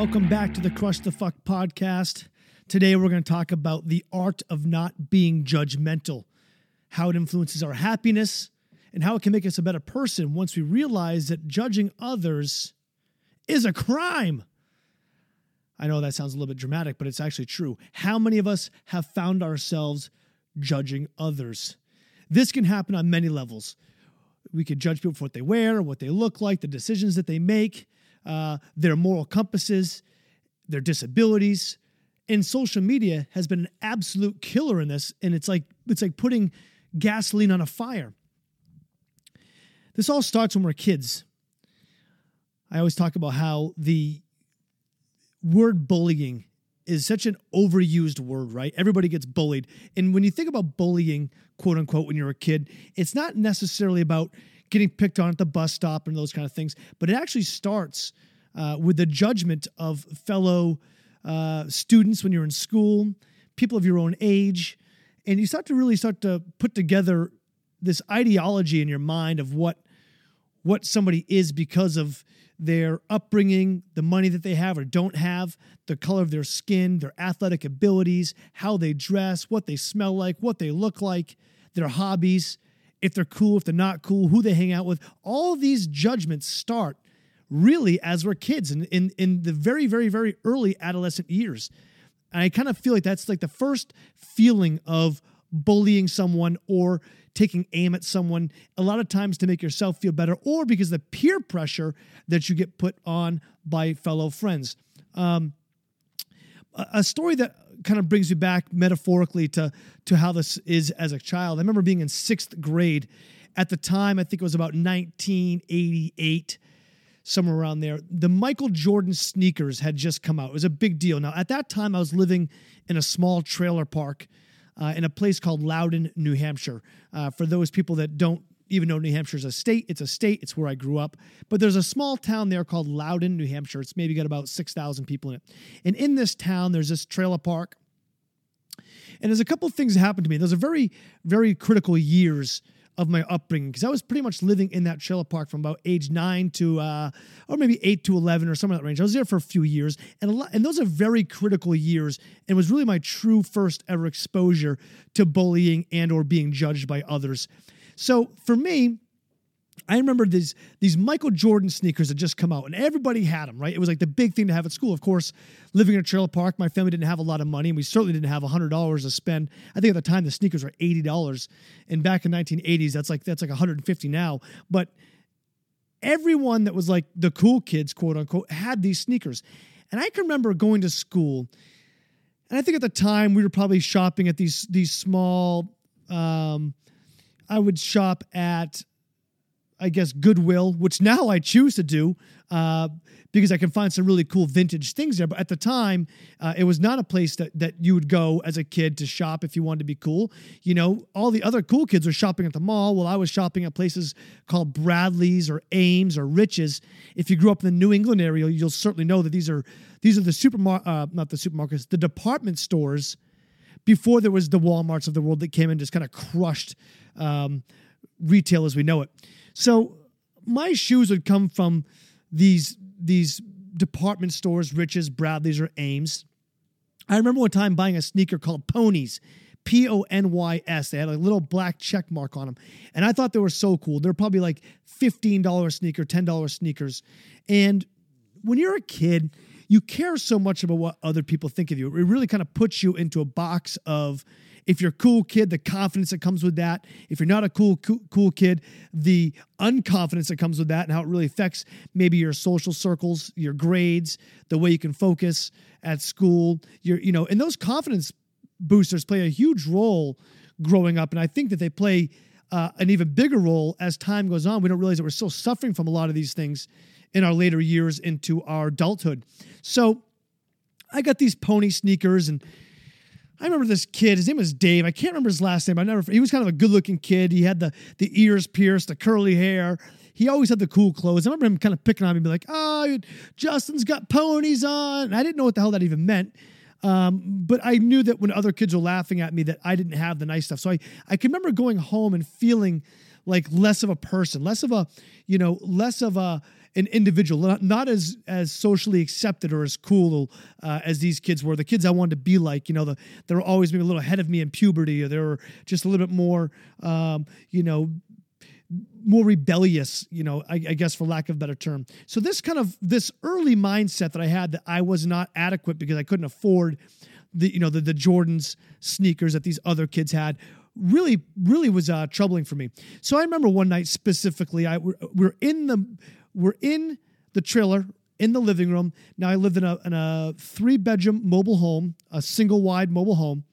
welcome back to the Crush the Fuck podcast. Today we're going to talk about the art of not being judgmental, how it influences our happiness, and how it can make us a better person once we realize that judging others is a crime. I know that sounds a little bit dramatic, but it's actually true. How many of us have found ourselves judging others? This can happen on many levels. We could judge people for what they wear, what they look like, the decisions that they make, uh, their moral compasses, their disabilities. And social media has been an absolute killer in this. And it's like it's like putting gasoline on a fire. This all starts when we're kids. I always talk about how the word bullying is such an overused word, right? Everybody gets bullied. And when you think about bullying, quote unquote, when you're a kid, it's not necessarily about getting picked on at the bus stop and those kind of things, but it actually starts uh, with the judgment of fellow uh, students when you're in school, people of your own age. And you start to really start to put together this ideology in your mind of what what somebody is because of their upbringing, the money that they have or don't have, the color of their skin, their athletic abilities, how they dress, what they smell like, what they look like, their hobbies, if they're cool, if they're not cool, who they hang out with. All these judgments start really as we're kids and in, in the very, very, very early adolescent years. And I kind of feel like that's like the first feeling of bullying someone or taking aim at someone a lot of times to make yourself feel better or because the peer pressure that you get put on by fellow friends. Um, a story that kind of brings you back metaphorically to to how this is as a child. I remember being in sixth grade. At the time, I think it was about 1988, somewhere around there. The Michael Jordan sneakers had just come out. It was a big deal. Now, at that time, I was living in a small trailer park uh, in a place called Loudon, New Hampshire. Uh, for those people that don't even though New Hampshire is a state, it's a state. It's where I grew up. But there's a small town there called Loudon, New Hampshire. It's maybe got about 6,000 people in it. And in this town, there's this trailer park. And there's a couple of things that happened to me. Those are very, very critical years of my upbringing because I was pretty much living in that trailer park from about age nine to, uh, or maybe eight to eleven or somewhere in that range. I was there for a few years, and a lot, and those are very critical years, and it was really my true first ever exposure to bullying and or being judged by others. So for me, I remember these these Michael Jordan sneakers had just come out, and everybody had them. Right, it was like the big thing to have at school. Of course, living in a trailer park, my family didn't have a lot of money, and we certainly didn't have hundred dollars to spend. I think at the time the sneakers were eighty dollars, and back in 1980s, that's like that's like 150 now. But everyone that was like the cool kids, quote unquote, had these sneakers, and I can remember going to school, and I think at the time we were probably shopping at these these small. Um, I would shop at I guess Goodwill, which now I choose to do uh, because I can find some really cool vintage things there. But at the time, uh, it was not a place that that you would go as a kid to shop if you wanted to be cool. You know, all the other cool kids were shopping at the mall. Well, I was shopping at places called Bradley's or Ames or Rich's. If you grew up in the New England area, you'll certainly know that these are these are the supermarket, uh, not the supermarkets, the department stores before there was the WalMarts of the world that came and just kind of crushed um, retail as we know it. So my shoes would come from these these department stores, Rich's, Bradley's, or Ames. I remember one time buying a sneaker called Ponies, P O N Y S. They had a little black check mark on them. And I thought they were so cool. They're probably like $15 sneaker, $10 sneakers. And when you're a kid, you care so much about what other people think of you. It really kind of puts you into a box of if you're a cool kid, the confidence that comes with that. If you're not a cool, cool, cool kid, the unconfidence that comes with that and how it really affects maybe your social circles, your grades, the way you can focus at school. Your, you know, and those confidence boosters play a huge role growing up. And I think that they play uh, an even bigger role as time goes on. We don't realize that we're still suffering from a lot of these things in our later years into our adulthood. So I got these pony sneakers and I remember this kid. His name was Dave. I can't remember his last name. I never. He was kind of a good-looking kid. He had the the ears pierced, the curly hair. He always had the cool clothes. I remember him kind of picking on me, be like, "Oh, Justin's got ponies on." And I didn't know what the hell that even meant. Um, but I knew that when other kids were laughing at me, that I didn't have the nice stuff. So I I can remember going home and feeling like less of a person, less of a, you know, less of a an individual, not, not as as socially accepted or as cool uh, as these kids were. The kids I wanted to be like, you know, the, they were always maybe a little ahead of me in puberty, or they were just a little bit more, um, you know, more rebellious, you know, I, I, guess for lack of a better term. So this kind of this early mindset that I had that I was not adequate because I couldn't afford the you know the the Jordans sneakers that these other kids had really really was uh, troubling for me. So I remember one night specifically, I we're, we're in the we're in the trailer in the living room. Now I lived in a in a three bedroom mobile home, a single wide mobile home.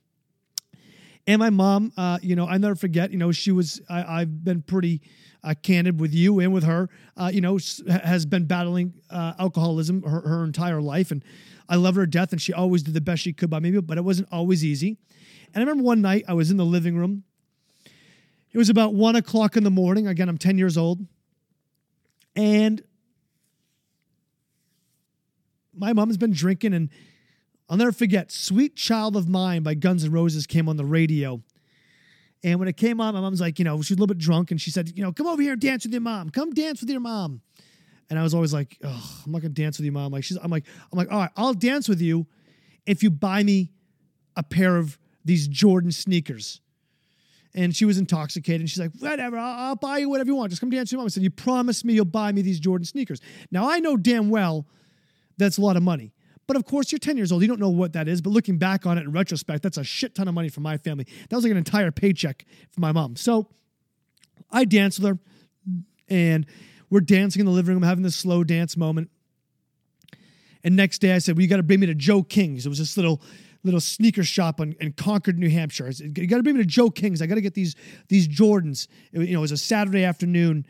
And my mom, uh, you know, I never forget. You know, she was. I, have been pretty uh, candid with you and with her. Uh, you know, has been battling uh, alcoholism her, her entire life, and I love her to death. And she always did the best she could by me, but it wasn't always easy. And I remember one night I was in the living room. It was about one o'clock in the morning. Again, I'm 10 years old. And my mom's been drinking, and I'll never forget Sweet Child of Mine by Guns N' Roses came on the radio. And when it came on, my mom's like, you know, she's a little bit drunk, and she said, you know, come over here and dance with your mom. Come dance with your mom. And I was always like, oh, I'm not gonna dance with you, mom. Like she's, I'm like, I'm like, all right, I'll dance with you if you buy me a pair of these Jordan sneakers and she was intoxicated. And she's like, whatever, I'll, I'll, buy you whatever you want. Just come dance with your mom. I said, you promise me you'll buy me these Jordan sneakers. Now, I know damn well that's a lot of money. But of course, you're 10 years old. You don't know what that is. But looking back on it in retrospect, that's a shit ton of money for my family. That was like an entire paycheck for my mom. So I danced with her and we're dancing in the living room, having this slow dance moment. And next day I said, well, you got to bring me to Joe King's. It was this little little sneaker shop in, in Concord, New Hampshire. You got to bring me to Joe King's. I got to get these these Jordans. It, you know, it was a Saturday afternoon.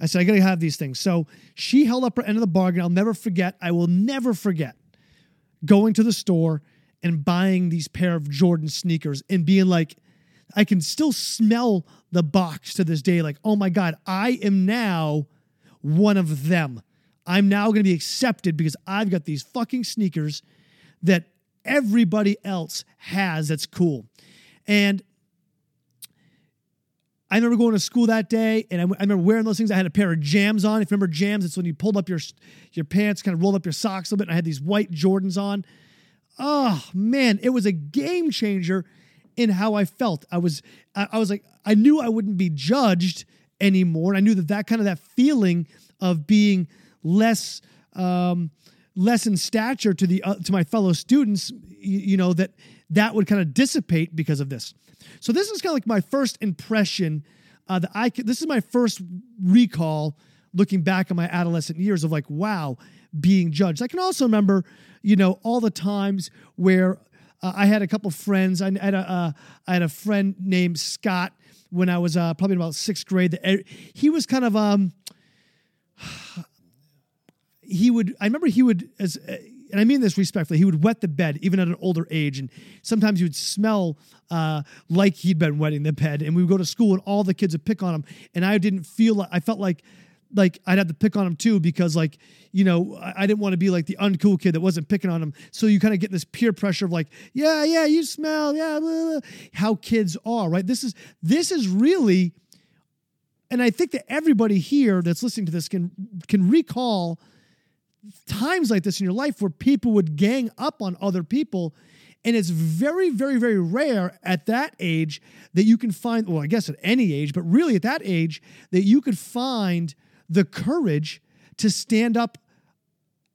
I said, I got to have these things. So she held up her end of the bargain. I'll never forget. I will never forget going to the store and buying these pair of Jordan sneakers and being like, I can still smell the box to this day. Like, oh my God, I am now one of them. I'm now going to be accepted because I've got these fucking sneakers that everybody else has that's cool. And I remember going to school that day, and I, I, remember wearing those things. I had a pair of jams on. If you remember jams, it's when you pulled up your your pants, kind of rolled up your socks a little bit. And I had these white Jordans on. Oh man, it was a game changer in how I felt. I was I, I was like I knew I wouldn't be judged anymore. And I knew that that kind of that feeling of being less um, less in stature to the uh, to my fellow students, you, you know that that would kind of dissipate because of this. So this is kind of like my first impression uh, that I this is my first recall looking back on my adolescent years of like wow being judged. I can also remember you know all the times where uh, I had a couple friends. I had a uh, I had a friend named Scott when I was uh, probably about sixth grade. That he was kind of um he would i remember he would as and i mean this respectfully he would wet the bed even at an older age and sometimes he would smell uh, like he'd been wetting the bed and we would go to school and all the kids would pick on him and i didn't feel like i felt like like I'd have to pick on him too because like you know I didn't want to be like the uncool kid that wasn't picking on him. So you kind of get this peer pressure of like yeah yeah you smell yeah blah, blah. how kids are right. This is this is really, and I think that everybody here that's listening to this can can recall times like this in your life where people would gang up on other people. And it's very, very, very rare at that age that you can find, well, I guess at any age, but really at that age, that you could find the courage to stand up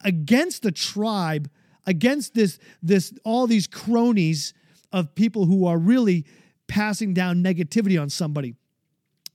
against the tribe, against this, this, all these cronies of people who are really passing down negativity on somebody.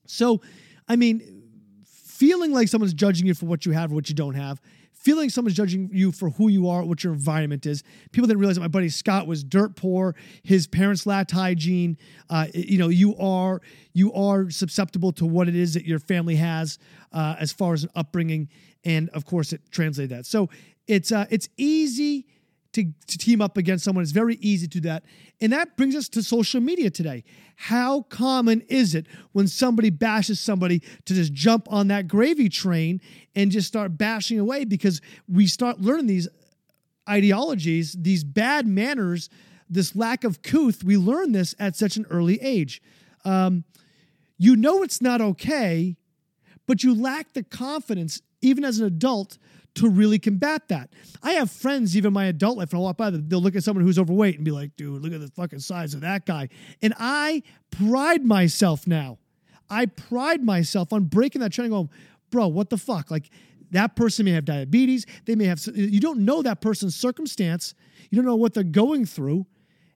So, I mean, feeling like someone's judging you for what you have or what you don't have feeling someone's judging you for who you are, what your environment is. People didn't realize that my buddy Scott was dirt poor. His parents lacked hygiene. Uh, you know, you are you are susceptible to what it is that your family has uh, as far as an upbringing, and of course, it translated that. So it's uh, it's easy to, to team up against someone. It's very easy to do that. And that brings us to social media today. How common is it when somebody bashes somebody to just jump on that gravy train and just start bashing away because we start learning these ideologies, these bad manners, this lack of couth. We learn this at such an early age. Um, you know it's not okay, but you lack the confidence even as an adult, to really combat that. I have friends, even my adult life, and I'll walk by, they'll look at someone who's overweight and be like, dude, look at the fucking size of that guy. And I pride myself now. I pride myself on breaking that trend and going, bro, what the fuck? Like, that person may have diabetes. They may have, you don't know that person's circumstance. You don't know what they're going through.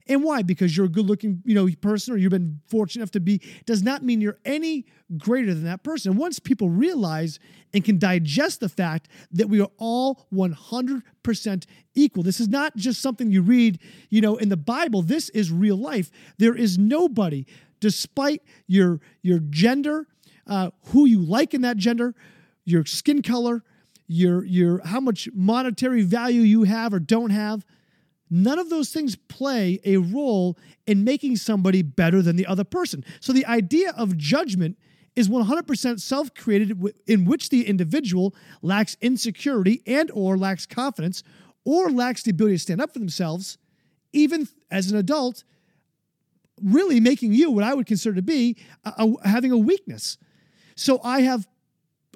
And why? Because you're a good looking, you know, person or you've been fortunate enough to be, does not mean you're any greater than that person. Once people realize and can digest the fact that we are all 100% equal. This is not just something you read, you know, in the Bible. This is real life. There is nobody, despite your your gender, uh, who you like in that gender, your skin color, your your how much monetary value you have or don't have None of those things play a role in making somebody better than the other person. So the idea of judgment is 100% self-created in which the individual lacks insecurity and or lacks confidence or lacks the ability to stand up for themselves even as an adult really making you what I would consider to be a, a, having a weakness. So I have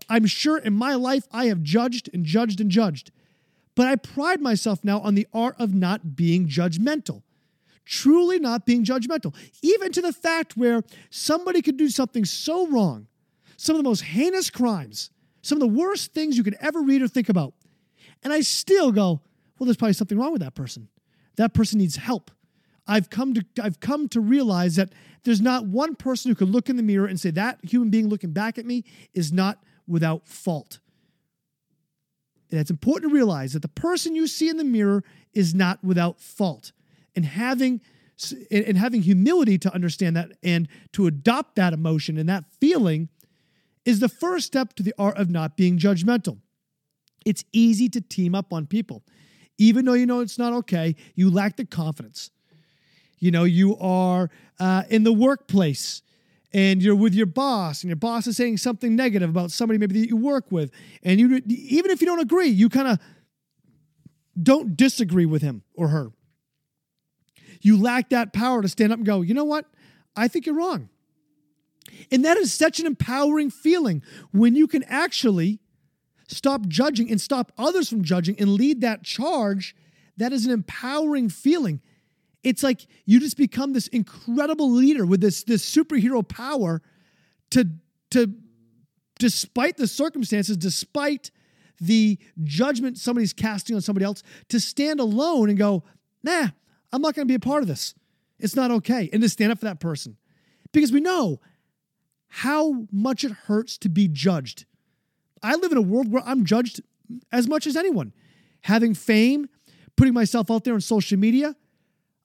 I'm sure in my life I have judged and judged and judged. But I pride myself now on the art of not being judgmental. Truly not being judgmental, even to the fact where somebody could do something so wrong, some of the most heinous crimes, some of the worst things you could ever read or think about. And I still go, well, there's probably something wrong with that person. That person needs help. I've come to I've come to realize that there's not one person who could look in the mirror and say that human being looking back at me is not without fault. It's important to realize that the person you see in the mirror is not without fault. And having and having humility to understand that and to adopt that emotion and that feeling is the first step to the art of not being judgmental. It's easy to team up on people. Even though you know it's not okay, you lack the confidence. You know, you are uh, in the workplace and you're with your boss and your boss is saying something negative about somebody maybe that you work with and you even if you don't agree you kind of don't disagree with him or her. You lack that power to stand up and go you know what? I think you're wrong. And that is such an empowering feeling when you can actually stop judging and stop others from judging and lead that charge. That is an empowering feeling it's like you just become this incredible leader with this this superhero power to to despite the circumstances despite the judgment somebody's casting on somebody else to stand alone and go nah i'm not going to be a part of this. It's not okay and to stand up for that person. Because we know how much it hurts to be judged. I live in a world where i'm judged as much as anyone. Having fame putting myself out there on social media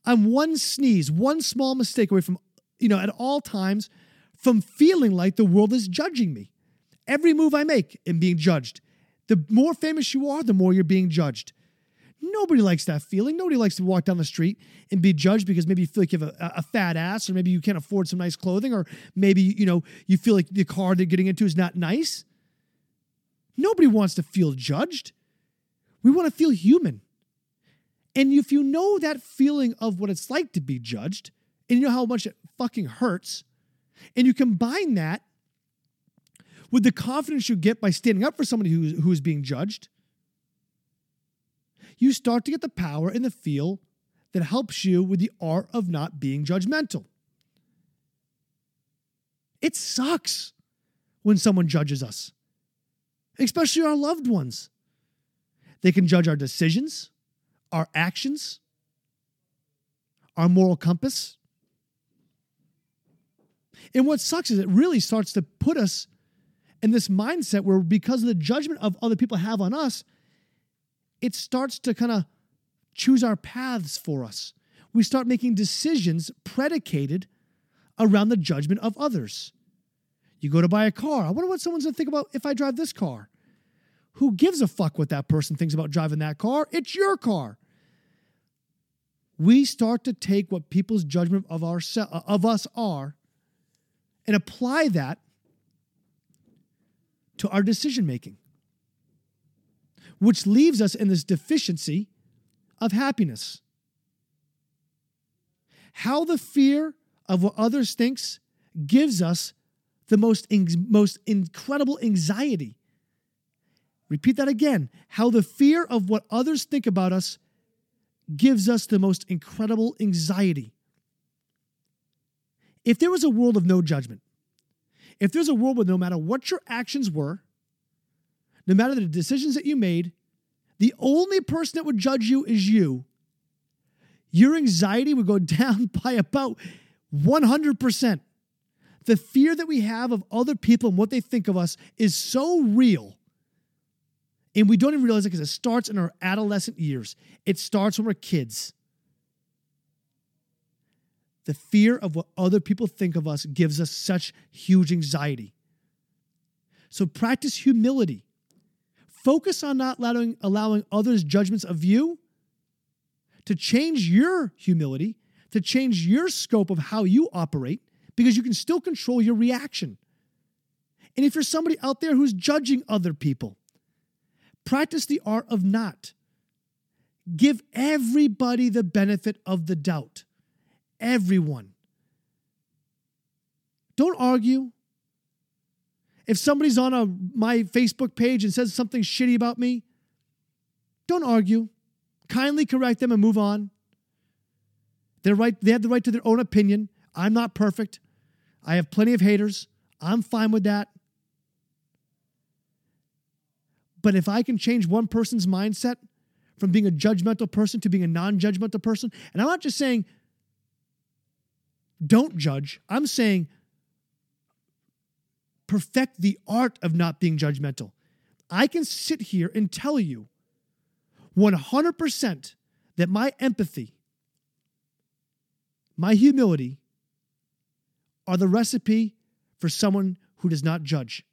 I'm one sneeze, one small mistake away from, you know, at all times from feeling like the world is judging me. Every move I make am being judged. The more famous you are, the more you're being judged. Nobody likes that feeling. Nobody likes to walk down the street and be judged because maybe you feel like you have a, a, fat ass, or maybe you can't afford some nice clothing, or maybe you know you feel like the car they're getting into is not nice. Nobody wants to feel judged. We want to feel human. And if you know that feeling of what it's like to be judged, and you know how much it fucking hurts, and you combine that with the confidence you get by standing up for somebody who's, who's being judged, you start to get the power and the feel that helps you with the art of not being judgmental. It sucks when someone judges us, especially our loved ones. They can judge our decisions, our actions, our moral compass. And what sucks is it really starts to put us in this mindset where, because of the judgment of other people have on us, it starts to kind of choose our paths for us. We start making decisions predicated around the judgment of others. You go to buy a car. I wonder what someone's gonna think about if I drive this car. Who gives a fuck what that person thinks about driving that car? It's your car we start to take what people's judgment of, our, uh, of us are and apply that to our decision making, which leaves us in this deficiency of happiness. How the fear of what others thinks gives us the most, most incredible anxiety. Repeat that again. How the fear of what others think about us gives us the most incredible anxiety. If there was a world of no judgment, if there's a world where no matter what your actions were, no matter the decisions that you made, the only person that would judge you is you, your anxiety would go down by about 100%. The fear that we have of other people and what they think of us is so real. And we don't even realize it because it starts in our adolescent years. It starts when we're kids. The fear of what other people think of us gives us such huge anxiety. So practice humility. Focus on not allowing, allowing others' judgments of you to change your humility, to change your scope of how you operate, because you can still control your reaction. And if you're somebody out there who's judging other people, practice the art of not. Give everybody the benefit of the doubt. Everyone. Don't argue. If somebody's on a, my Facebook page and says something shitty about me, don't argue. Kindly correct them and move on. They're right, they have the right to their own opinion. I'm not perfect. I have plenty of haters. I'm fine with that. But if I can change one person's mindset from being a judgmental person to being a non judgmental person, and I'm not just saying don't judge, I'm saying perfect the art of not being judgmental. I can sit here and tell you 100% that my empathy, my humility are the recipe for someone who does not judge.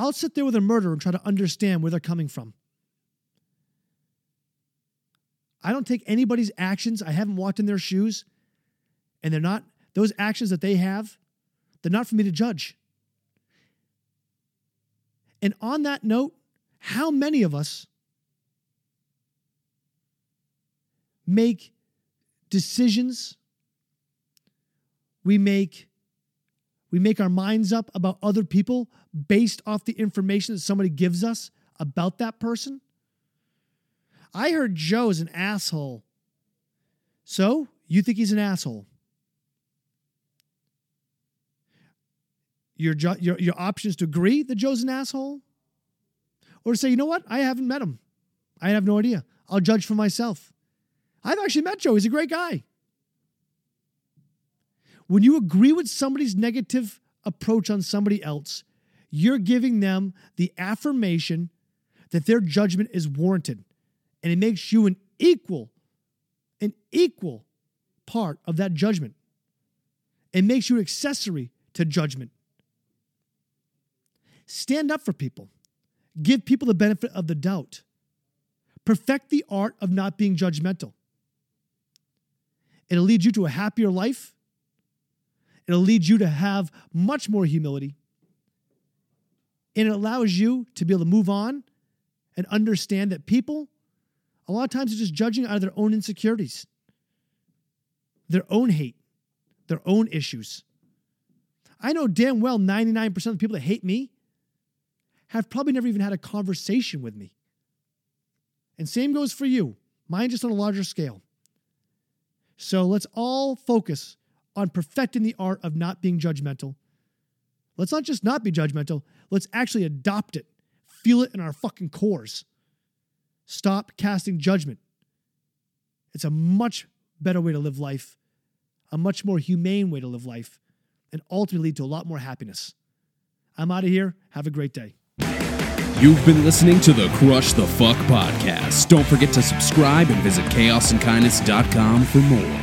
I'll sit there with a murderer and try to understand where they're coming from. I don't take anybody's actions. I haven't walked in their shoes, and they're not those actions that they have, they're not for me to judge. And on that note, how many of us make decisions? We make we make our minds up about other people based off the information that somebody gives us about that person. I heard Joe is an asshole. So, you think he's an asshole? Your, your, your option is to agree that Joe's an asshole or to say, you know what? I haven't met him. I have no idea. I'll judge for myself. I've actually met Joe. He's a great guy. When you agree with somebody's negative approach on somebody else, you're giving them the affirmation that their judgment is warranted. And it makes you an equal, an equal part of that judgment. It makes you an accessory to judgment. Stand up for people. Give people the benefit of the doubt. Perfect the art of not being judgmental. It'll lead you to a happier life It'll lead you to have much more humility. And it allows you to be able to move on and understand that people, a lot of times, are just judging out of their own insecurities, their own hate, their own issues. I know damn well 99% of the people that hate me have probably never even had a conversation with me. And same goes for you, mine just on a larger scale. So let's all focus on perfecting the art of not being judgmental. Let's not just not be judgmental, let's actually adopt it, feel it in our fucking cores. Stop casting judgment. It's a much better way to live life, a much more humane way to live life, and ultimately lead to a lot more happiness. I'm out of here. Have a great day. You've been listening to the Crush the Fuck podcast. Don't forget to subscribe and visit chaosandkindness.com for more.